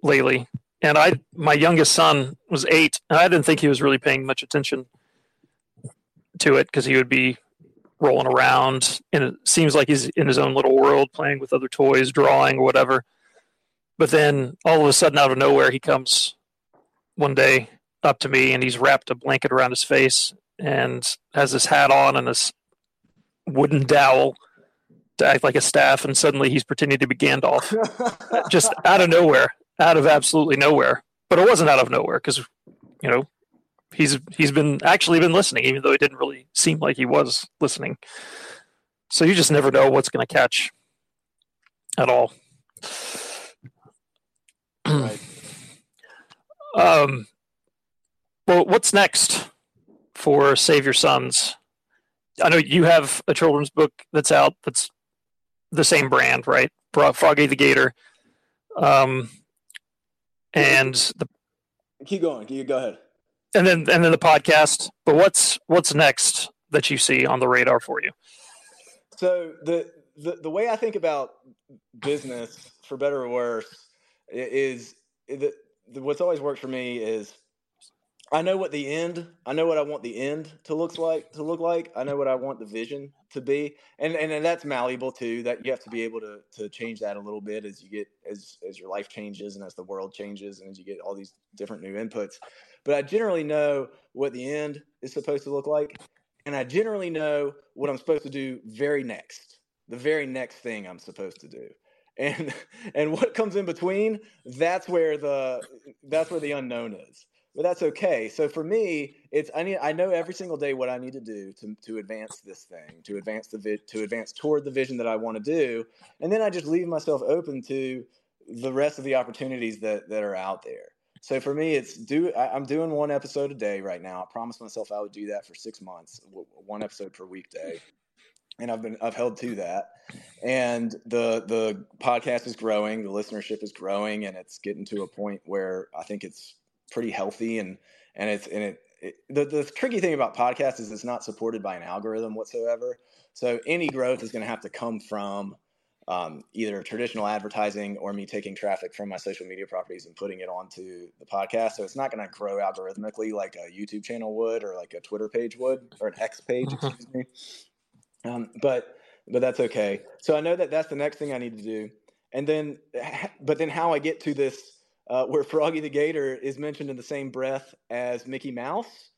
lately, and I my youngest son was eight, and I didn't think he was really paying much attention to it because he would be rolling around, and it seems like he's in his own little world, playing with other toys, drawing or whatever. But then all of a sudden, out of nowhere, he comes one day up to me and he's wrapped a blanket around his face and has his hat on and this wooden dowel to act like a staff and suddenly he's pretending to be Gandalf. *laughs* Just out of nowhere out of absolutely nowhere. But it wasn't out of nowhere because you know he's he's been actually been listening even though it didn't really seem like he was listening. So you just never know what's going to catch at all. Right. *clears throat* um well, what's next for Save Your Sons? I know you have a children's book that's out that's the same brand, right? Froggy the Gator. Um, and the keep going. You go ahead. And then and then the podcast. But what's what's next that you see on the radar for you? So the the, the way I think about business, for better or worse, is, is the, what's always worked for me is I know what the end. I know what I want the end to look like. To look like. I know what I want the vision to be, and and, and that's malleable too. That you have to be able to to change that a little bit as you get as as your life changes and as the world changes and as you get all these different new inputs. But I generally know what the end is supposed to look like, and I generally know what I'm supposed to do very next. The very next thing I'm supposed to do *laughs* and and what comes in between that's where the that's where the unknown is but that's okay. So for me, it's I need I know every single day what I need to do to to advance this thing, to advance the to advance toward the vision that I want to do, and then I just leave myself open to the rest of the opportunities that that are out there. So for me, it's do I, am doing one episode a day right now. I promised myself I would do that for six months, one episode per weekday, and I've been I've held to that. And the the podcast is growing, the listenership is growing, and it's getting to a point where I think it's pretty healthy and and it's and it, it, the the tricky thing about podcasts is it's not supported by an algorithm whatsoever. So any growth is going to have to come from um, either traditional advertising or me taking traffic from my social media properties and putting it onto the podcast. So it's not going to grow algorithmically like a YouTube channel would or like a Twitter page would or an X page, mm-hmm. excuse me. Um, but but that's okay. So I know that that's the next thing I need to do. And then, but then how I get to this uh, where *laughs* Froggy the Gator is mentioned in the same breath as Mickey Mouse.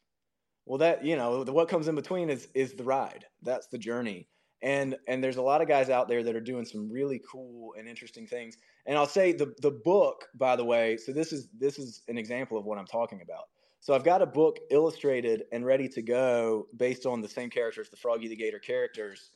Well, that you know, the, what comes in between is is the ride. That's the journey. And and there's a lot of guys out there that are doing some really cool and interesting things. And I'll say the the book, by the way. So this is this is an example of what I'm talking about. So I've got a book illustrated and ready to go based on the same characters, the Froggy the Gator characters.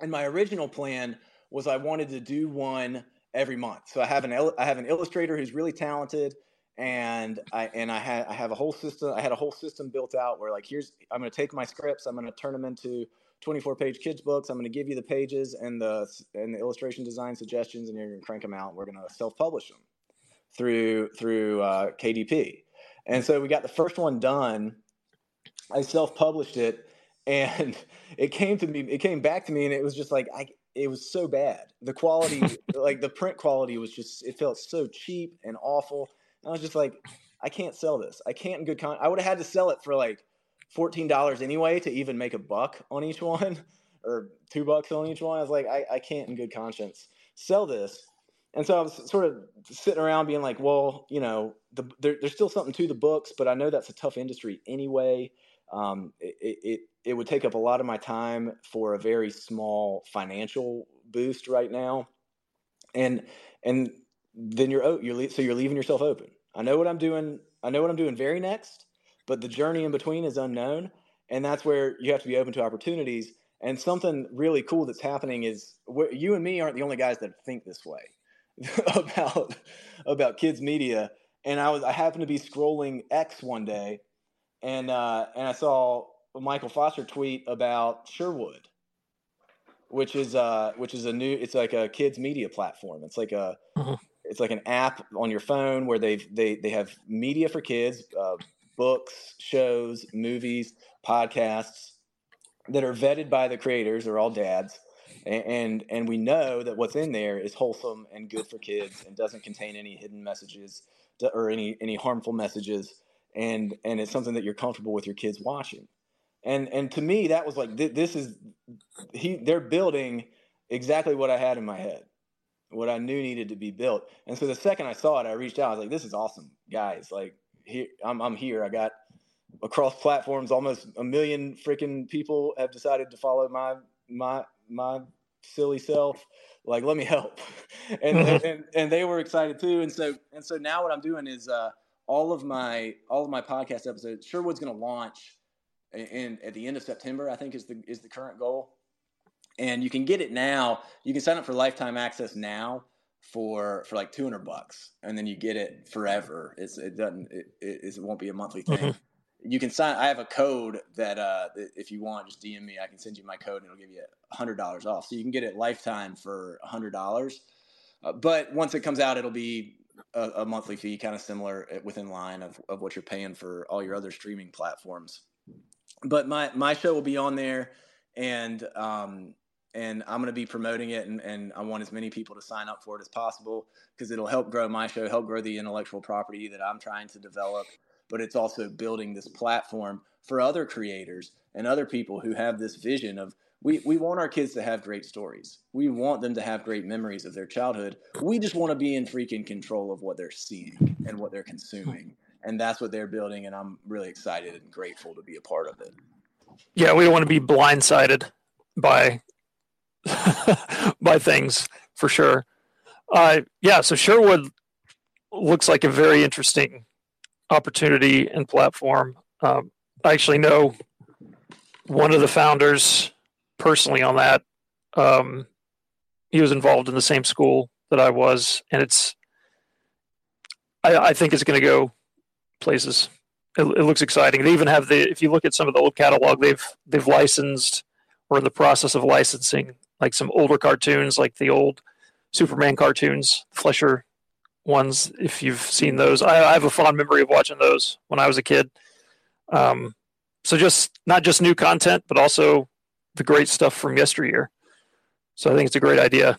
And my original plan was I wanted to do one every month. So I have an I have an illustrator who's really talented, and I and I had I have a whole system. I had a whole system built out where like here's I'm going to take my scripts, I'm going to turn them into 24 page kids books. I'm going to give you the pages and the and the illustration design suggestions, and you're going to crank them out. We're going to self publish them through through uh, KDP. And so we got the first one done. I self published it, and *laughs* it came to me. It came back to me, and it was just like I it was so bad. The quality, like the print quality, was just it felt so cheap and awful. And I was just like, I can't sell this. I can't in good con. I would have had to sell it for like fourteen dollars anyway to even make a buck on each *laughs* one, or two bucks on each one. I was like, I, I can't in good conscience sell this. And so I was sort of sitting around being like, well, you know, the, there, there's still something to the books, but I know that's a tough industry anyway. Um, it, it, it would take up a lot of my time for a very small financial boost right now. And, and then you're, you're, so you're leaving yourself open. I know what I'm doing. I know what I'm doing very next, but the journey in between is unknown. And that's where you have to be open to opportunities. And something really cool that's happening is you and me aren't the only guys that think this way *laughs* about about kids media. And I was I happened to be scrolling X one day and uh, and I saw Michael Foster tweet about Sherwood, which is uh, which is a new. It's like a kids media platform. It's like a mm-hmm. it's like an app on your phone where they they they have media for kids, uh, books, shows, movies, podcasts that are vetted by the creators. They're all dads. And, and and we know that what's in there is wholesome and good for kids and doesn't contain any hidden messages or any any harmful messages and and it's something that you're comfortable with your kids watching. And and to me that was like this is he they're building exactly what i had in my head what i knew needed to be built. And so the second i saw it i reached out. I was like this is awesome guys. Like here i'm, I'm here. I got across platforms almost a million freaking people have decided to follow my my my silly self. Like let me help. *laughs* And, mm-hmm. and and they were excited too. And so and so now what i'm doing is uh all of my all of my podcast episodes. Sherwood's going to launch in at the end of September. I think is the is the current goal, and you can get it now. You can sign up for lifetime access now for for like 200 bucks and then you get it forever it's it doesn't it, it, it won't be a monthly thing mm-hmm. you can sign i have a code that uh if you want just dm me i can send you my code and it'll give you a hundred dollars off so you can get it lifetime for a hundred dollars uh, but once it comes out it'll be a, a monthly fee, kind of similar eh, within line of, of what you're paying for all your other streaming platforms. But my my show will be on there, and um, and I'm going to be promoting it, and, and I want as many people to sign up for it as possible because it'll help grow my show, help grow the intellectual property that I'm trying to develop but it's also building this platform for other creators and other people who have this vision of we, we want our kids to have great stories. We want them to have great memories of their childhood. We just want to be in freaking control of what they're seeing and what they're consuming. And that's what they're building. And I'm really excited and grateful to be a part of it. Yeah, we don't want to be blindsided by *laughs* by things for sure. Uh, yeah, so Sherwood looks like a very interesting opportunity and platform. Um, I actually know one of the founders personally on that. Um, he was involved in the same school that I was, and it's. I, I think it's going to go places. It, it, looks exciting. They even have the. If you look at some of the old catalog, they've they've licensed or in the process of licensing like some older cartoons, like the old Superman cartoons, Fleischer ones. If you've seen those, I, I have a fond memory of watching those when I was a kid. Um, so just not just new content, but also the great stuff from yesteryear. So I think it's a great idea.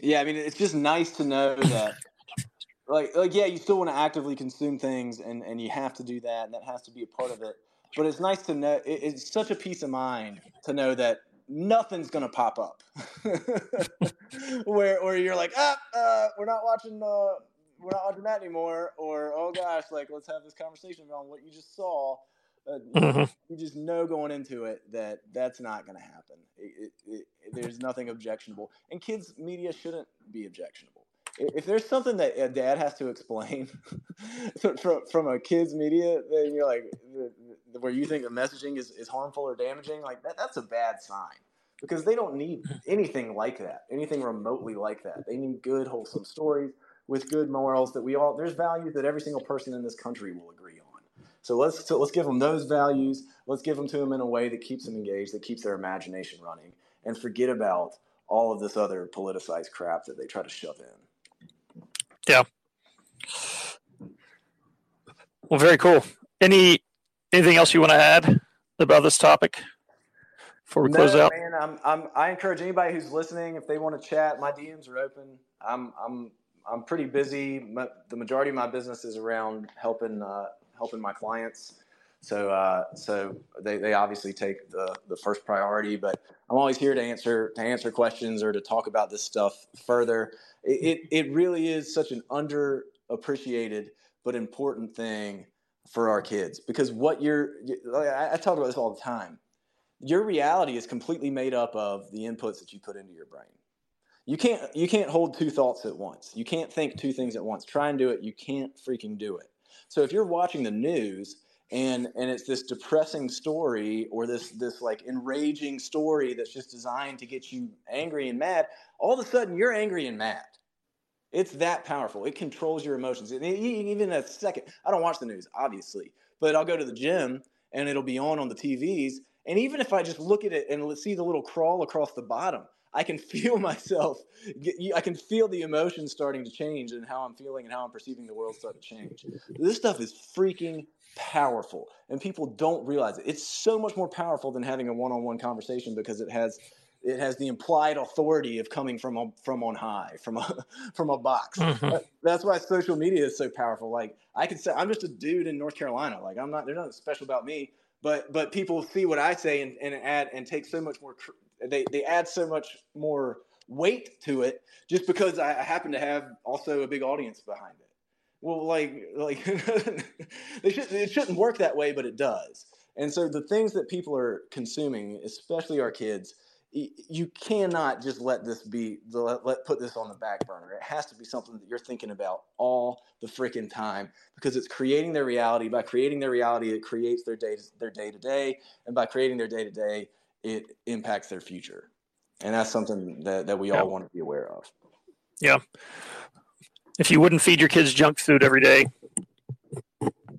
Yeah, I mean, it's just nice to know that, like, like yeah, you still want to actively consume things, and and you have to do that, and that has to be a part of it. But it's nice to know. It, it's such a peace of mind to know that nothing's gonna pop up *laughs* where where you're like, ah, uh, we're not watching. Uh, we're not watching that anymore, or oh gosh, like let's have this conversation on what you just saw uh, mm-hmm. You just know going into it that that's not going to happen. It, it, it, there's nothing objectionable, and kids' media shouldn't be objectionable. If there's something that a dad has to explain *laughs* from, from a kid's media, then you're like, where you think the messaging is, is harmful or damaging, like that, that's a bad sign because they don't need anything like that, anything remotely like that. They need good, wholesome stories with good morals that we all, there's values that every single person in this country will agree. So let's so let's give them those values. Let's give them to them in a way that keeps them engaged, that keeps their imagination running, and forget about all of this other politicized crap that they try to shove in. Yeah. Well, very cool. Any anything else you want to add about this topic before we no, close out? Man, I'm, I'm, I encourage anybody who's listening if they want to chat. My DMs are open. I'm I'm I'm pretty busy. The majority of my business is around helping uh, helping my clients. So, uh, so they, they obviously take the, the first priority, but I'm always here to answer, to answer questions or to talk about this stuff further. It, it, it really is such an underappreciated but important thing for our kids because what you're, I, I talk about this all the time. Your reality is completely made up of the inputs that you put into your brain. You can't, you can't hold two thoughts at once. You can't think two things at once. Try and do it. You can't freaking do it. So if you're watching the news and and it's this depressing story or this this like enraging story that's just designed to get you angry and mad, all of a sudden you're angry and mad. It's that powerful. It controls your emotions. And even a second, I don't watch the news, obviously, but I'll go to the gym and it'll be on on the TVs. And even if I just look at it and see the little crawl across the bottom, I can *laughs* feel myself. I can feel the emotions starting to change and how I'm feeling and how I'm perceiving the world start to change. This stuff is freaking powerful, and people don't realize it. It's so much more powerful than having a one-on-one conversation because it has it has the implied authority of coming from a, from on high, from a *laughs* from a box. Mm-hmm. That's why social media is so powerful. Like I can say, I'm just a dude in North Carolina. Like I'm not. There's nothing special about me. But but people see what I say and, and add and take so much more they they add so much more weight to it just because I happen to have also a big audience behind it. Well, like like *laughs* they should, it shouldn't work that way, but it does. And so the things that people are consuming, especially our kids, you cannot just let this be let, let put this on the back burner. It has to be something that you're thinking about all the freaking time because it's creating their reality. By creating their reality, it creates their day their day to day, and by creating their day to day, it impacts their future. And that's something that, that we all want to be aware of. Yeah. If you wouldn't feed your kids junk food every day,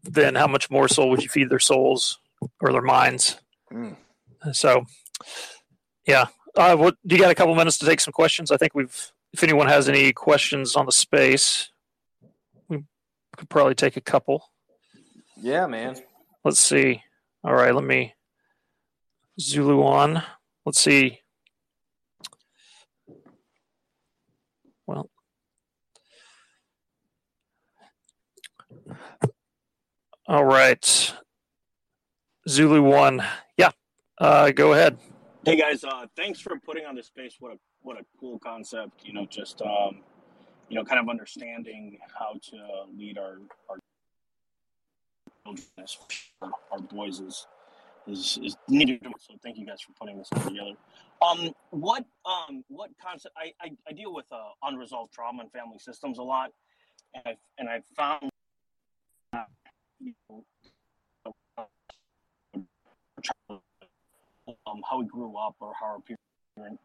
then how much more soul would you feed their souls or their minds? Mm. So, yeah. Uh, what, do you got a couple minutes to take some questions? I think we've, if anyone has any questions on the space, we could probably take a couple. Yeah, man. Let's see. All right, let me Zulu on. Let's see. Well, All right. Zulu one. Yeah. Uh, go ahead. Hey guys, uh, thanks for putting on this space. What a what a cool concept. You know, just um, you know, kind of understanding how to lead our our our boys is is, is needed. So thank you guys for putting this all together. Um, what um, what concept? I, I, I deal with uh, unresolved trauma and family systems a lot, and I and I found you know, um, how we grew up or how our parents.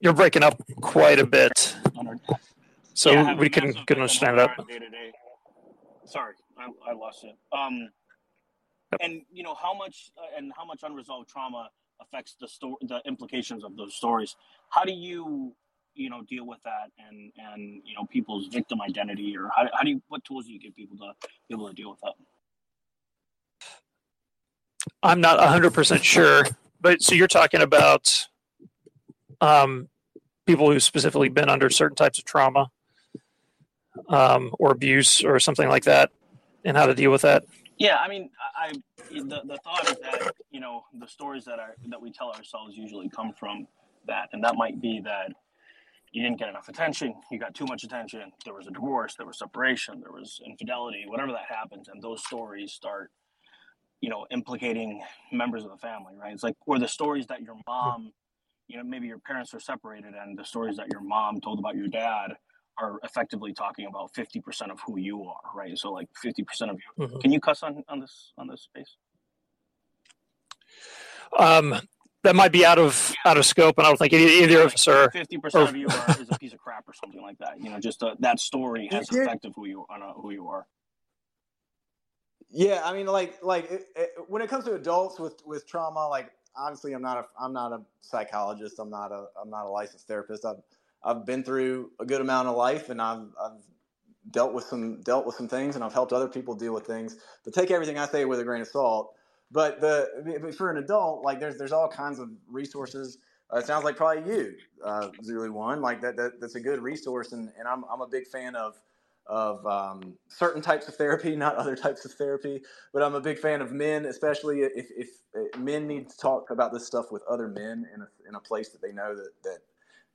You're breaking up quite a bit, so Yeah, we can can understand that. day-to-day. Sorry, I, I lost it. Um, and you know how much uh, and how much unresolved trauma affects the story, the implications of those stories. How do you, you know, deal with that and and you know people's victim identity, or how, how do you what tools do you give people to be able to deal with that? I'm not 100% sure, but so you're talking about um, people who've specifically been under certain types of trauma um, or abuse or something like that, and how to deal with that. Yeah, I mean, I, I the, the thought is that you know the stories that are that we tell ourselves usually come from that, and that might be that you didn't get enough attention, you got too much attention, there was a divorce, there was separation, there was infidelity, whatever that happens, and those stories start, you know, implicating members of the family, right? It's like or the stories that your mom, you know, maybe your parents are separated, and the stories that your mom told about your dad are effectively talking about 50% of who you are right so like 50% of you Mhm. can you cuss on on this on this space Um, that might be out of out of scope, and I don't think any, either of us are. Fifty percent or- of you are, is a piece of crap or something like that. You know, just uh, that story has Yeah. effect of who you on uh, who you are. Yeah, I mean, like, like it, it, when it comes to adults with with trauma, like, obviously, I'm not a I'm not a psychologist. I'm not a I'm not a licensed therapist. I've I've been through a good amount of life, and I've I've dealt with some dealt with some things, and I've helped other people deal with things. But take everything I say with a grain of salt. But the for an adult, like, there's there's all kinds of resources. Uh, it sounds like probably you, uh, Zulu One, like that, that. That's a good resource, and, and I'm I'm a big fan of of um, certain types of therapy, *laughs* not other types of therapy. But I'm a big fan of men, especially if, if, if men need to talk about this stuff with other men in a, in a place that they know that, that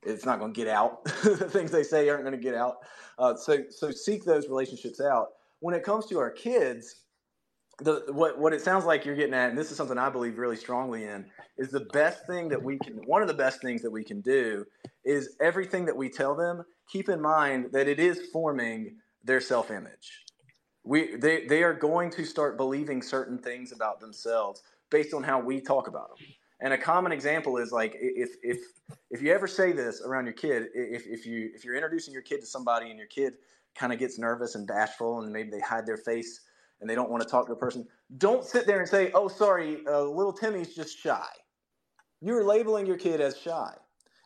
it's not going to get out. *laughs* things they say aren't going to get out. Uh, so so seek those relationships out. When it comes to our kids, the what what it sounds like you're getting at, and this is something I believe really strongly in, is the best thing that we can. One of the best things that we can do is everything that we tell them. Keep in mind that it is forming their self image. We they they are going to start believing certain things about themselves based on how we talk about them. And a common example is like if if if you ever say this around your kid, if if you if you're introducing your kid to somebody and your kid kind of gets nervous and bashful and maybe they hide their face and they don't want to talk to a person, don't sit there and say, "Oh, sorry, uh, little Timmy's just shy." You're labeling your kid as shy.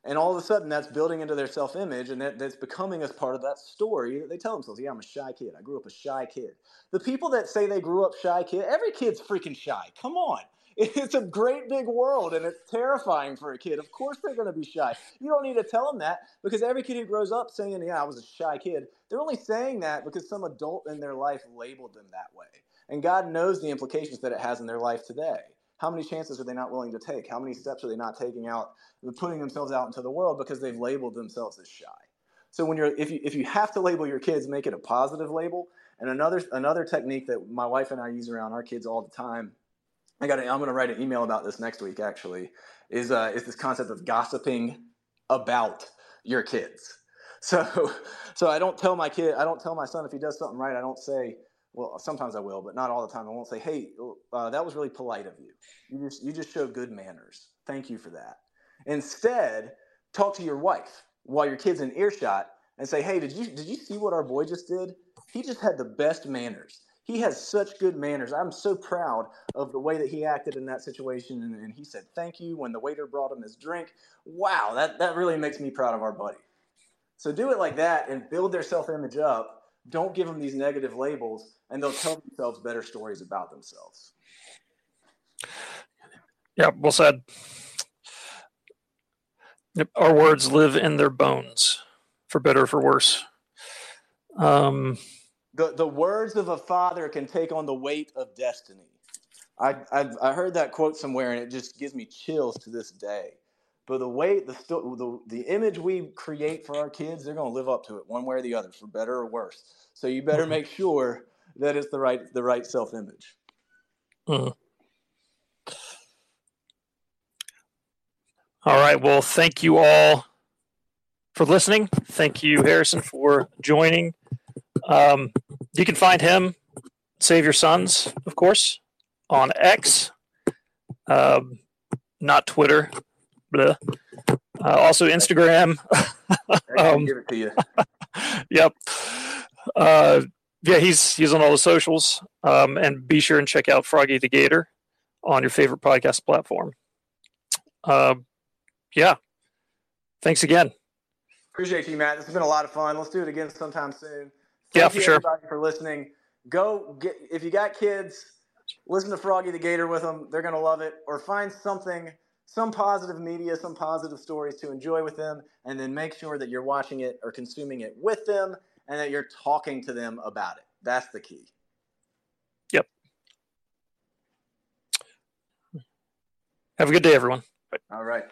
And all of a sudden, that's building into their self image, and that, that's becoming as part of that story that they tell themselves. Yeah, I'm a shy kid. I grew up a shy kid. The people that say they grew up shy kid, every kid's freaking shy. Come on. *laughs* It's a great big world, and it's terrifying for a kid. Of course, they're going to be shy. You don't need to tell them that because every kid who grows up saying, Yeah, I was a shy kid, they're only saying that because some adult in their life labeled them that way. And God knows the implications that it has in their life today. How many chances are they not willing to take? How many steps are they not taking out, putting themselves out into the world because they've labeled themselves as shy? So when you're, if you if you have to label your kids, make it a positive label. And another another technique that my wife and I use around our kids all the time, I got I'm going to write an email about this next week. Actually, is uh, is this concept of gossiping about your kids. *laughs* So so I don't tell my kid, I don't tell my son if he does something right. I don't say, well, sometimes I will, but not all the time. I won't say, "Hey, uh, that was really polite of you. You just you just showed good manners. Thank you for that." Instead, talk to your wife while your kid's in earshot and say, "Hey, did you did you see what our boy just did? He just had the best manners. He has such good manners. I'm so proud of the way that he acted in that situation." And, and he said, "Thank you" when the waiter brought him his drink. Wow, that that really makes me proud of our buddy. So do it like that and build their self-image up. Don't give them these negative labels, and they'll tell themselves better stories about themselves. Yeah, well said. Our words live in their bones, for better or for worse. Um, the, the words of a father can take on the weight of destiny. I, I, I heard that quote somewhere and it just gives me chills to this day. But the way the, the, the image we create for our kids, they're going to live up to it one way or the other, for better or worse. So you better make *laughs* sure that it's the right the right self image. Mm. All right. Well, thank you all for listening. Thank you, Harrison, for joining. Um, you can find him, Save Your Sons, of course, on X, um, not Twitter. Uh, also Instagram. *laughs* um, give it to you. *laughs* yep. Uh, yeah, he's he's on all the socials. Um, and be sure and check out Froggy the Gator on your favorite podcast platform. Uh, yeah. Thanks again. Appreciate you, Matt. This has been a lot of fun. Let's do it again sometime soon. Thank yeah, for sure. for listening. Go get if you got kids, listen to Froggy the Gator with them. They're gonna love it. Or find something, some positive media, some positive stories to enjoy with them, and then make sure that you're watching it or consuming it with them, and that you're talking to them about it. That's the key. Yep. Have a good day, everyone. All right.